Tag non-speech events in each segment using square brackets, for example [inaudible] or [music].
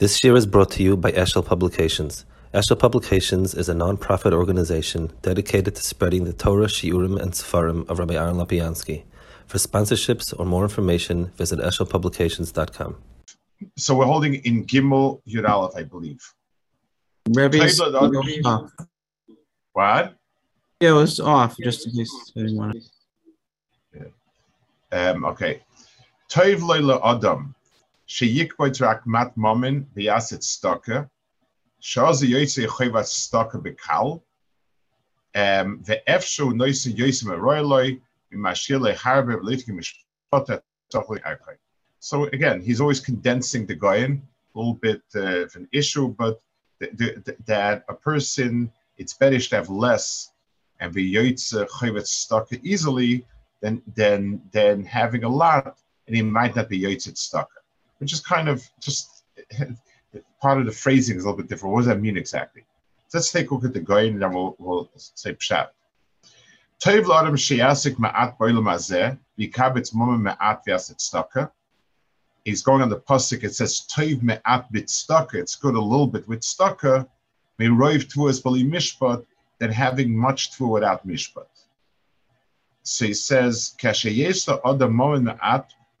This year is brought to you by Eshel Publications. Eshel Publications is a non-profit organization dedicated to spreading the Torah, Shiurim, and Sefarim of Rabbi Aaron Lopiansky. For sponsorships or more information, visit eshelpublications.com. So we're holding in Gimel Yud Aleph, I believe. Rabbi's Table- off. What? Yeah, it was off just in case I didn't want to. Um, okay. Toiv loyle adam, sheyikboy trak mat momin biyasit stoka, shazi yoyse choyvat stoka bekal, ve'efshu noise yoyse meroyloi, b'mashile harbe v'litki mishpota tochli akhay. So again, he's always condensing the Goyen, a little bit uh, of an issue, but th- th- th- that a person, it's better to have less and be yoytze choyvat stoka easily than than than having a lot, and he might not be yotzit stuck, which is kind of just [laughs] part of the phrasing is a little bit different. What does that mean exactly? So let's take a look at the guy and then we'll, we'll say pshat. Toiv l'adam sheyasik ma'at boilam hazeh v'kabetz mama ma'at v'yasit staka. He's going on the pasuk. It says toiv me'at bit staka. It's good a little bit with staka. May roiv tuas bali mishpat than having much tu without mishpat. So he says, "Kasheyesh the other moment at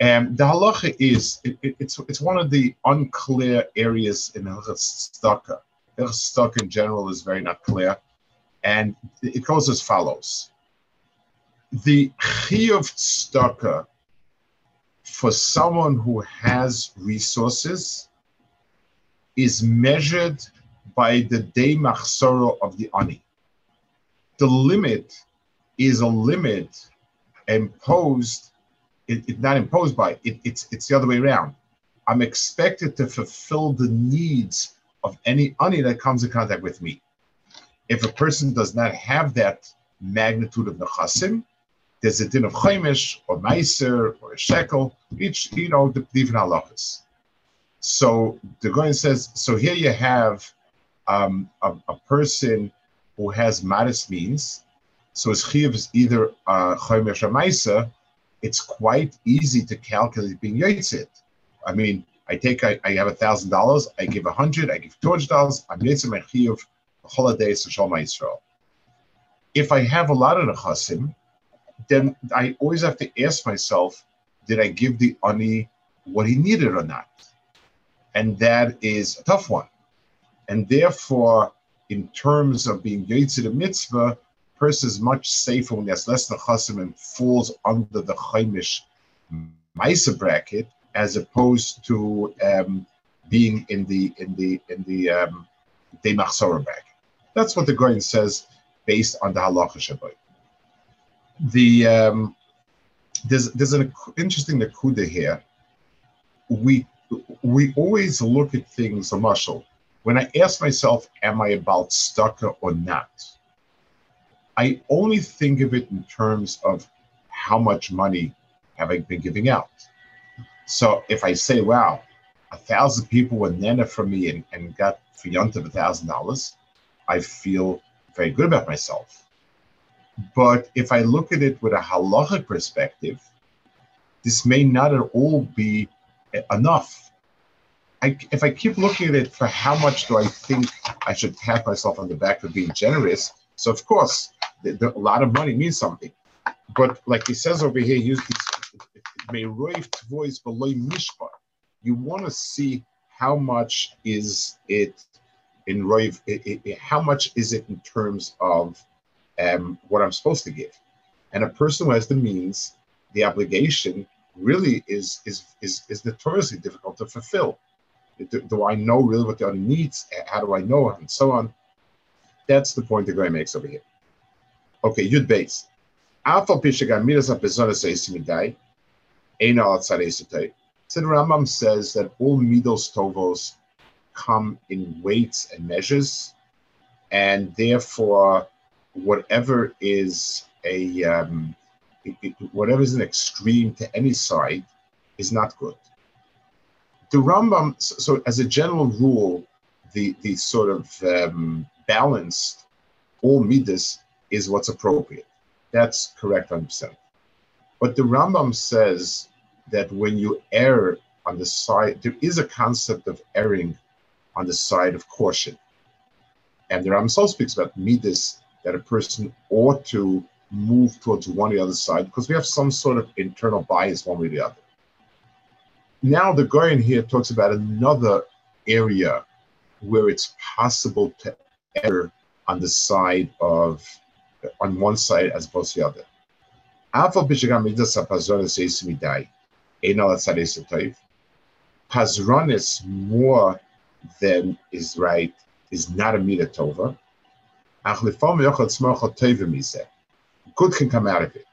Um, the halacha is it, it- it's it's one of the unclear areas in. Hilchas Tzedakah in general is very not clear, and it goes as follows: the chiyuv tzedakah for someone who has resources is measured by the day machsoro of the ani. The limit is a limit imposed it, it not imposed by it, it's it's the other way around. I'm expected to fulfill the needs of any ani that comes in contact with me. If a person does not have that magnitude of nechasim, there's a din of chaimish or meiser or a shekel, each you know the different halachas. So the Goyen says, so here you have um, a, a person who has modest means. So his chiyuv is either uh, chaimish or meiser, it's quite easy to calculate being yotzit. I mean, I take, I, I have a thousand dollars, I give a hundred, I give two hundred dollars, I'm yotzit my chiyuv holidays to Shalom Yisrael. If I have a lot of nechasim, then I always have to ask myself, did I give the ani what he needed or not? And that is a tough one. And therefore, in terms of being yotzit a mitzvah, person is much safer when he has less nechasim and falls under the chaimish ma'isa bracket, as opposed to um, being in the in the in the um, demachsora bracket. That's what the Goyen says based on the halacha shabbat. The um, there's there's an interesting nakuda here. We we always look at things a mushal. When I ask myself, am I about stucker or not? I only think of it in terms of how much money have I been giving out. So if I say, wow, a thousand people were nana from me and, and got for Yontav a thousand dollars, I feel very good about myself. But if I look at it with a halachic perspective, this may not at all be enough. I, if I keep looking at it for how much do I think I should pat myself on the back for being generous, so of course, the, the, a lot of money means something. But like he says over here, use voice below mishpat. You want to see how much is it in roiv, how much is it in terms of um, what I'm supposed to give. And a person who has the means, the obligation really is is is, is notoriously difficult to fulfill. Do, do I know really what the other needs? How do I know? And so on. That's the point the guy makes over here. Okay, Yud base. Alpha Pishaga Midas of Bezonas Esimidai, Aina outside Esitai. So the Rambam says that all middle tovos come in weights and measures, and therefore, whatever is a um, whatever is an extreme to any side is not good. The Rambam, so, so as a general rule, the the sort of um, balanced all midas is what's appropriate. That's correct, 100%. But the Rambam says that when you err on the side, there is a concept of erring on the side of caution. And the Rambam also speaks about midas that a person ought to move towards one or the other side because we have some sort of internal bias one way or the other. Now the Goyen here talks about another area where it's possible to err on the side of on one side as opposed to the other. Pazronis more than is right is not a mida tova. Good can come out of it.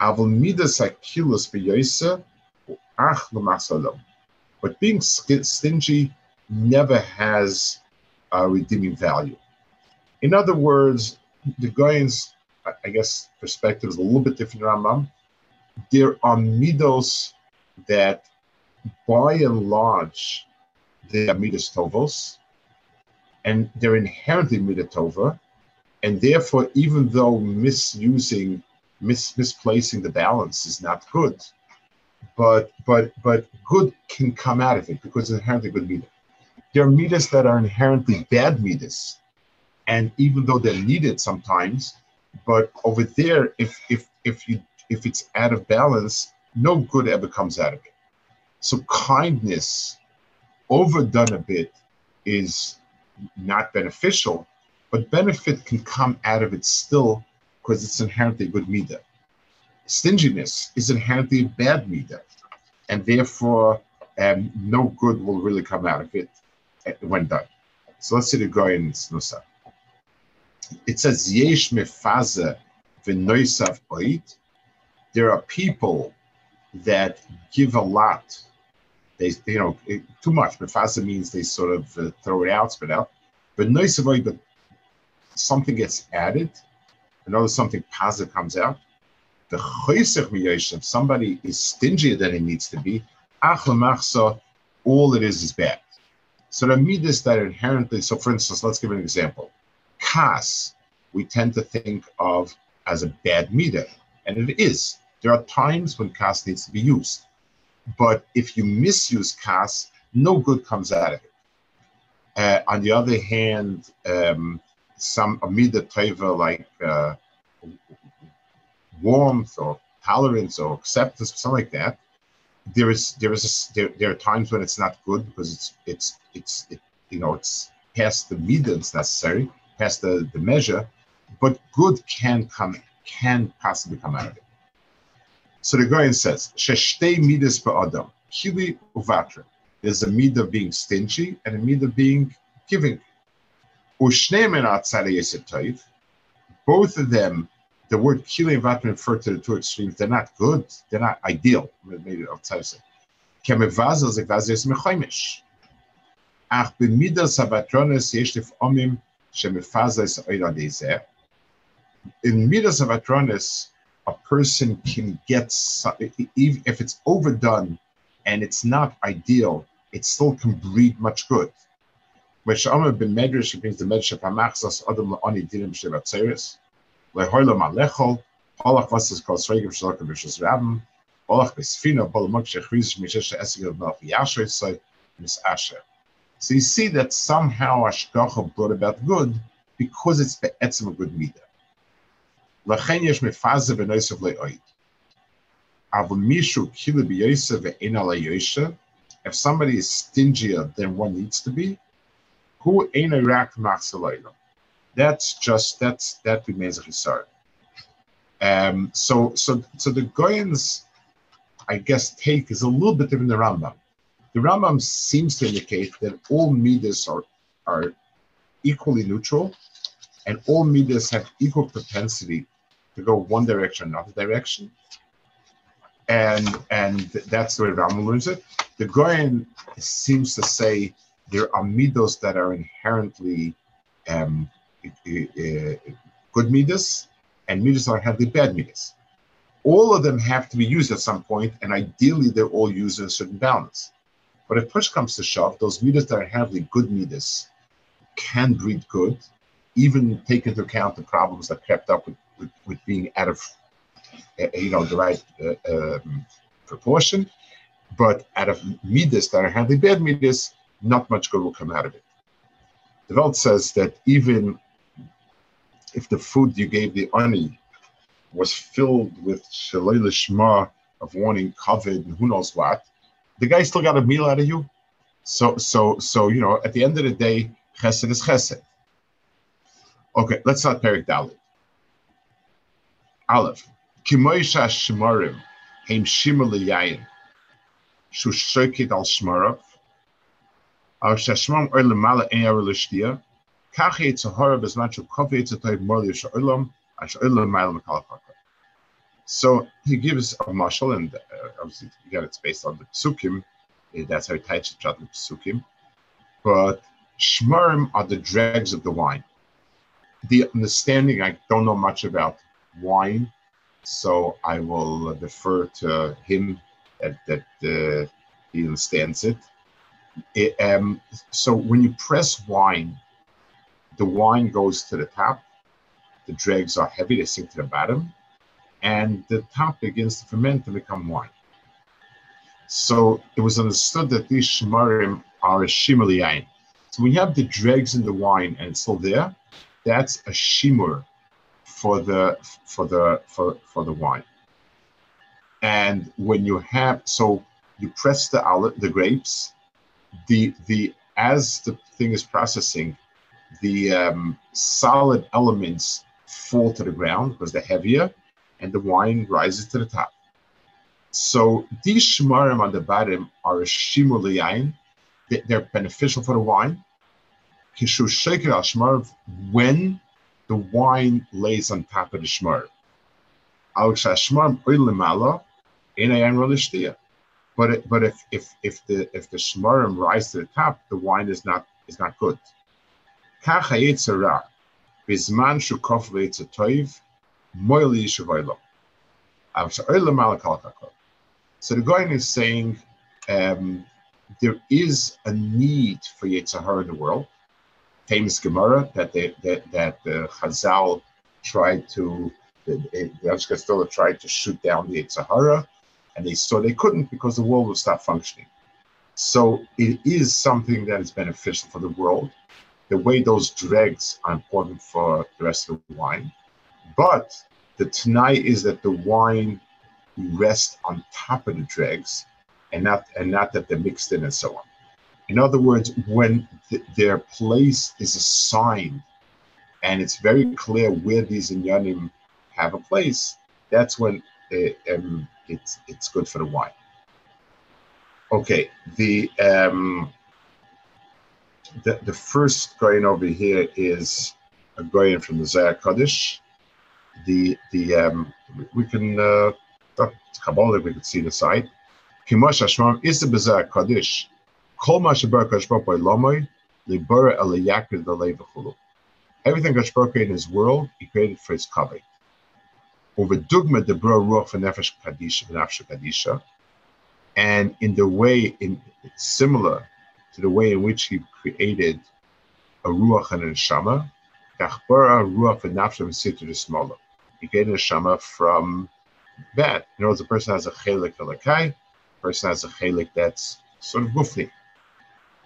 Avol midas akilos beyoisa ach l'masalom. But being stingy never has a redeeming value. In other words, the Goyen's, I guess, perspective is a little bit different Rambam. There are midos that, by and large, they are midas tovos, and they're inherently midatova, and therefore, even though misusing, mis- misplacing the balance is not good, but but but good can come out of it because it's inherently good midas. There are midas that are inherently bad midas, and even though they're needed sometimes, but over there, if if if you if it's out of balance, no good ever comes out of it. So kindness, overdone a bit, is not beneficial, but benefit can come out of it still because it's inherently good midah. Stinginess is inherently bad midah, and therefore um, no good will really come out of it uh, when done. So let's see the guy in Snusa it says yesh mefaze v'noisav oit. There are people that give a lot. They, you know, it, too much. Mefaze means they sort of uh, throw it out, spit out. But noisav oit, but something gets added. Another something positive comes out. The choisech miyoshev, somebody is stingier than he needs to be. Ach all it is is bad. So the midas that inherently. So, for instance, let's give an example kas, we tend to think of as a bad meter, and it is. There are times when kas needs to be used, but if you misuse kas, no good comes out of it. Uh, on the other hand, um, some amida teva like uh, warmth or tolerance or acceptance, something like that. There is there is a, there, there are times when it's not good because it's it's it's it, you know it's past the that's necessary past the, the measure, but good can come, can possibly come out of it. So the Goyen says, Sheshtei midas ba'adam, kili uvatra. There's a mid of being stingy and a mid of being giving. Both of them, the word kili and vatra refer to the two extremes. They're not good. They're not ideal. Ach b'midas havatronis yesh omim in Midas of Atronis, a person can get, if it's overdone and it's not ideal, it still can breed much good. Amr ben Medrash brings the Medrash Pamachsas Adam La'ani Dinim Shevat Tzeres, Lehoilo Malechol, Holach Vasas Kol Sregim Rabim, Besfina, Polamok Shechriz Mishesh Esig of Melch Yasher Soy. So you see that somehow Ashgacha brought about good because it's be'etzim a good midah. Lachen yesh mefaze v'noisav le'oid. Avu mishu kila b'yosa ve'ena le'yosha. If somebody is stingier than one needs to be, who ain't a rak That's just that's that remains a chisar. Um, so so so the Goyans, I guess, take is a little bit different than the Rambam. The Rambam seems to indicate that all midas are, are equally neutral and all midas have equal propensity to go one direction, or another direction. And and that's the way Rambam learns it. The Goyen seems to say there are midos that are inherently um, good midas and midas are heavily bad midas. All of them have to be used at some point, and ideally they're all used in a certain balance. But if push comes to shove, those midas that are heavily good midas can breed good, even take into account the problems that crept up with, with, with being out of uh, you know the right uh, um, proportion. But out of midas that are heavily bad midas, not much good will come out of it. The Welt says that even if the food you gave the ani was filled with shalei lishma of wanting covered and who knows what, the guy still got a meal out of you. So, so, so you know, at the end of the day, chesed is chesed. Okay, let's not Perik Dalit. Aleph. Kimoisha shmarim heim shimmer liyayin shu shokit al shmarav al shashmam oil lemala ein yar lishtia kach yitzahara bezman shu kofi yitzatoy mor liyash oilam ash oilam mile mekalafaka. So he gives a marshal, and uh, obviously again it's based on the psukim. That's how he teaches the psukim. But shmarim are the dregs of the wine. The understanding, I don't know much about wine, so I will defer to him that, that uh, he understands it. it um, so when you press wine, the wine goes to the top, the dregs are heavy, they sink to the bottom, and the top begins to ferment and become wine. So it was understood that these shemarim are a shimali So you have the dregs in the wine and it's still there, that's a shimur for the for the for, for the wine. And when you have so you press the olive, the grapes, the the as the thing is processing, the um, solid elements fall to the ground because they're heavier, and the wine rises to the top. So these shmarim on the bottom are a shimur liyain. They're beneficial for the wine. Kishu sheker al when the wine lays on top of the shmar. But it, but if if if the if the shmarim rise to the top, the wine is not is not good. Bizman shukov toiv So the guy is saying um, there is a need for Yetzirah in the world famous Gemara that they, that that uh, Chazal tried to the Ashkastila tried to shoot down the Sahara, and they saw they couldn't because the world would stop functioning. So it is something that is beneficial for the world. The way those dregs are important for the rest of the wine, but the tonight is that the wine rests on top of the dregs, and not and not that they're mixed in and so on. In other words, when th- their place is assigned and it's very clear where these inyanim have a place, that's when it, um, it's it's good for the wine. Okay, the um, the, the first going over here is a going from the Zohar Kodesh. The the um, we can uh, Kabbalah we can see the site. Kimosh Hashmam is the Zohar Kodesh Everything Gashbarka in his world, he created for his covet. Over Dugma the Bro Ruach Nefesh Kadisha Nafsha Kadisha, and in the way in similar to the way in which he created a Ruach and a Neshama, Gachbara Ruach the smaller. He created a Neshama from that. In other words, a person has a chelik alakai, person has a chelik that's sort of gufni.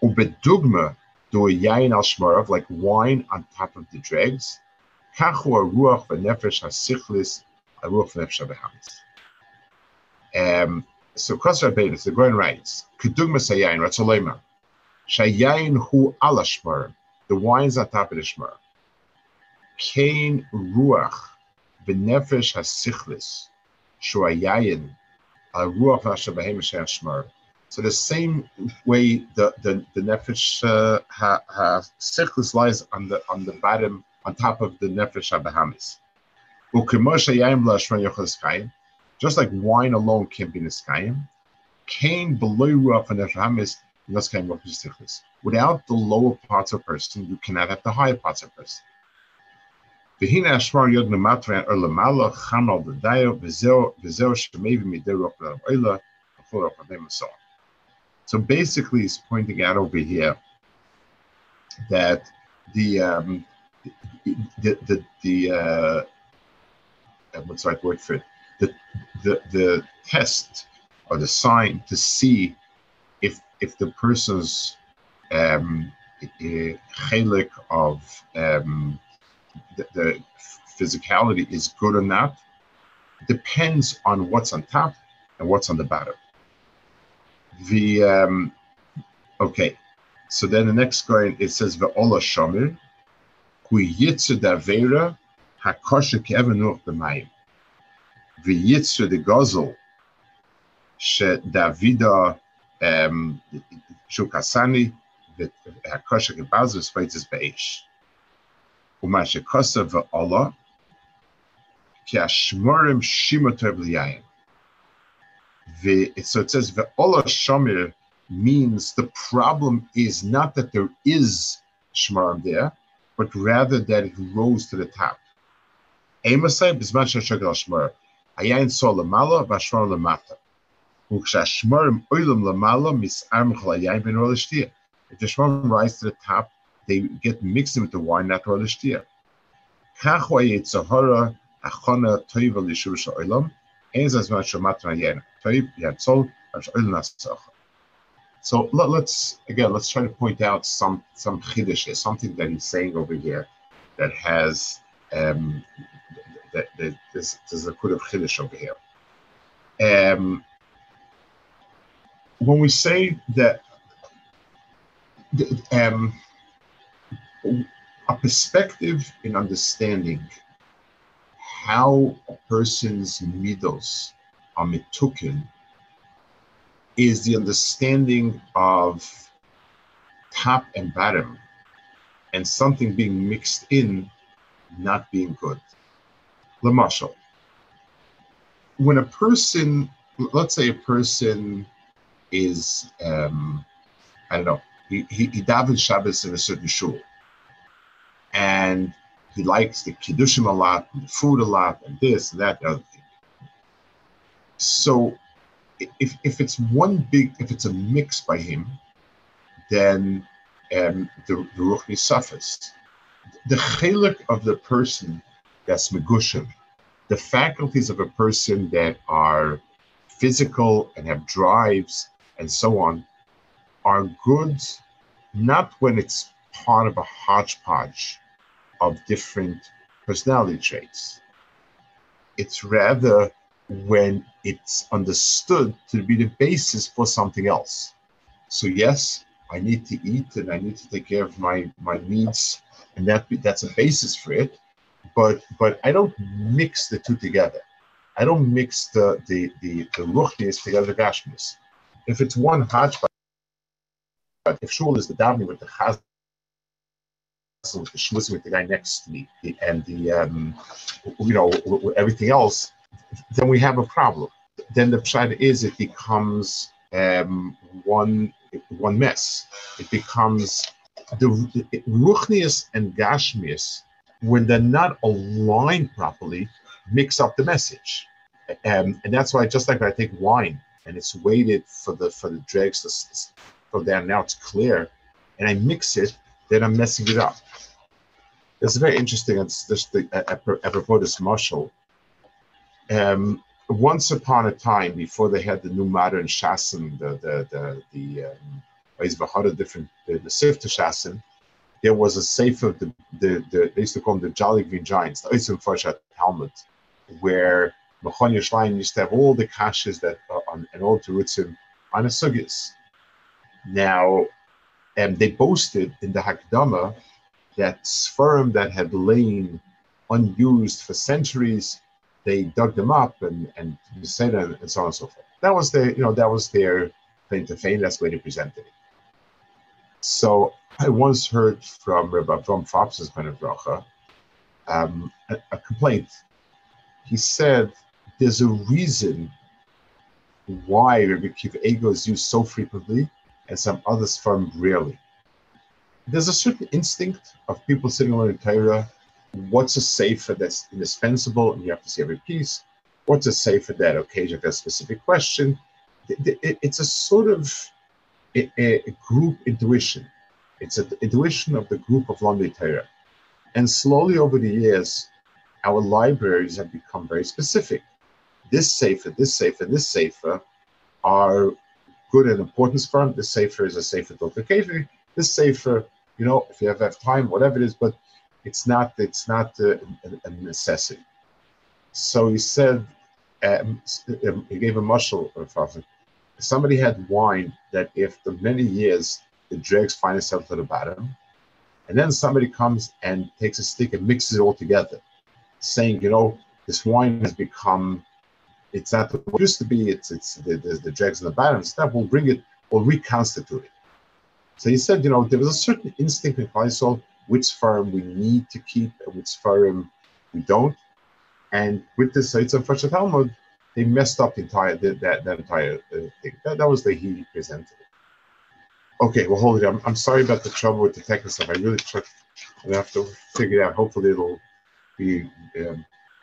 Ubedugma do a yain al shmarav, like wine on top of the dregs. Kachu a ruach v'nefesh a ruach v'nefesh. Um, so Kosar Betis, the Goyen writes, Kedugma sayayin, Ratzolema, Shayayin hu ala shmarav, the wine's on top of the shmarav. Kain ruach v'nefesh hasichlis, shuayayin, a ruach v'nefesh habehamis so the same way the the, the nefesh uh, ha, ha lies on the on the bottom on top of the nefesh abahamis. Just like wine alone can be niskayim, kain below ruach and nefesh niskayim Without the lower parts of person, you cannot have the higher parts of person והנה השמר יוד למטרה או למעלה, חם על דדיו, וזהו, וזהו שמביא מידי רוח לרב אלה, וכל רוח אדם and So basically, he's pointing out over here that the um, the the, the uh, what's the right word for it? The the the test or the sign to see if if the person's um, chelik of um, the, the physicality is good or not depends on what's on top and what's on the bottom. The um, okay, so then the next coin it says ve'ola shamir hu yitzu davera hakosha kevenuch b'mayim v'yitzu de gozel she davida um, shukasani hakosha kebazu spaitzes be'esh Umashikosa v'Allah, ki Ashmorim shimotor v'yayin. So it says Allah shamir means the problem is not that there is shmarim there, but rather that it rose to the top. Amosai b'zman shashagel shmarim. Ayayin saw lamala v'ashmarim lamata. If the shmarim rise to the top, they get mixed with the wine, not yitzahara achona toiva lishur sha'olam. Ein zazman shamatra yen. Toiv yatzol, nasach. So let, us again let's try to point out some some chiddush, something that he's saying over here that has um, that, that there's, a good of chiddush over here. Um, when we say that um, a perspective in understanding how a person's midos are mitukin is the understanding of top and bottom and something being mixed in not being good. Lamashal. When a person, let's say a person is, um, I don't know, he, he, he Shabbos in a certain shul and he likes the kiddushim a lot, and the food a lot, and this and that, and other thing. So if if it's one big, if it's a mix by him, then um, the, the ruchni suffers. The chelik of the person that's megushim, the faculties of a person that are physical and have drives and so on, are good not when it's part of a hodgepodge of different personality traits. It's rather when it's understood to be the basis for something else. So yes, I need to eat and I need to take care of my my needs, and that that's a basis for it. But but I don't mix the two together. I don't mix the the the, the ruchnis together the gashmis. If it's one hodgepodge, if shul is the davening with the chaz the shmuz with the guy next to me and the um, you know everything else, then we have a problem. Then the pshat is it becomes um, one one mess. It becomes the ruchnius and gashmius when they're not aligned properly, mix up the message. Um, and that's why just like I take wine and it's waited for the for the dregs to from there now it's clear, and I mix it, then I'm messing it up. It's very interesting. It's just the, apropos this marshal. Um, once upon a time, before they had the new modern shasen, the the the the um, different the, the shasen, there was a safe of the, the, the they used to call them the Jolly Green Giants, the Oisim Fashat helmet, where Mechonia Schlein used to have all the caches that uh, on and all Terutzim on a sugis. Now, um, they boasted in the Hakdama that sperm that had lain unused for centuries they dug them up and and said and, and so on and so forth. That was their, you know, that was their claim to fame. That's the way they presented it. So I once heard from Rabbi from Fops's kind um, a, a complaint. He said there's a reason why Rabbi Akiva Eiger is used so frequently and some others from rarely. There's a certain instinct of people sitting on the Torah what's a safer that's indispensable, and you have to see every piece. What's a safer that occasion a specific question? It's a sort of a, a group intuition. It's an intuition of the group of London Torah. And slowly over the years, our libraries have become very specific. This safer, this safer, this safer are good and importance for them. This safer is a safer to This sefer, you know, if you have, have time, whatever it is, but it's not it's not a, a necessity. So he said, um, um he gave a muscle of Somebody had wine that if, after many years the dregs find itself at the bottom, and then somebody comes and takes a stick and mixes it all together, saying, you know, this wine has become it's not what it used to be. It's it's the, the, the dregs in the bottom. Stuff will bring it, will reconstitute it. So he said, you know, there was a certain instinct in Kleisol which firm we need to keep and which firm we don't. And with sites of Fasha Talmud, they messed up the entire the, that, that entire uh, thing. That, that was the he presented. Okay, well, hold it. I'm, I'm sorry about the trouble with the technical stuff. I really tried. I have to figure it out. Hopefully, it'll be um,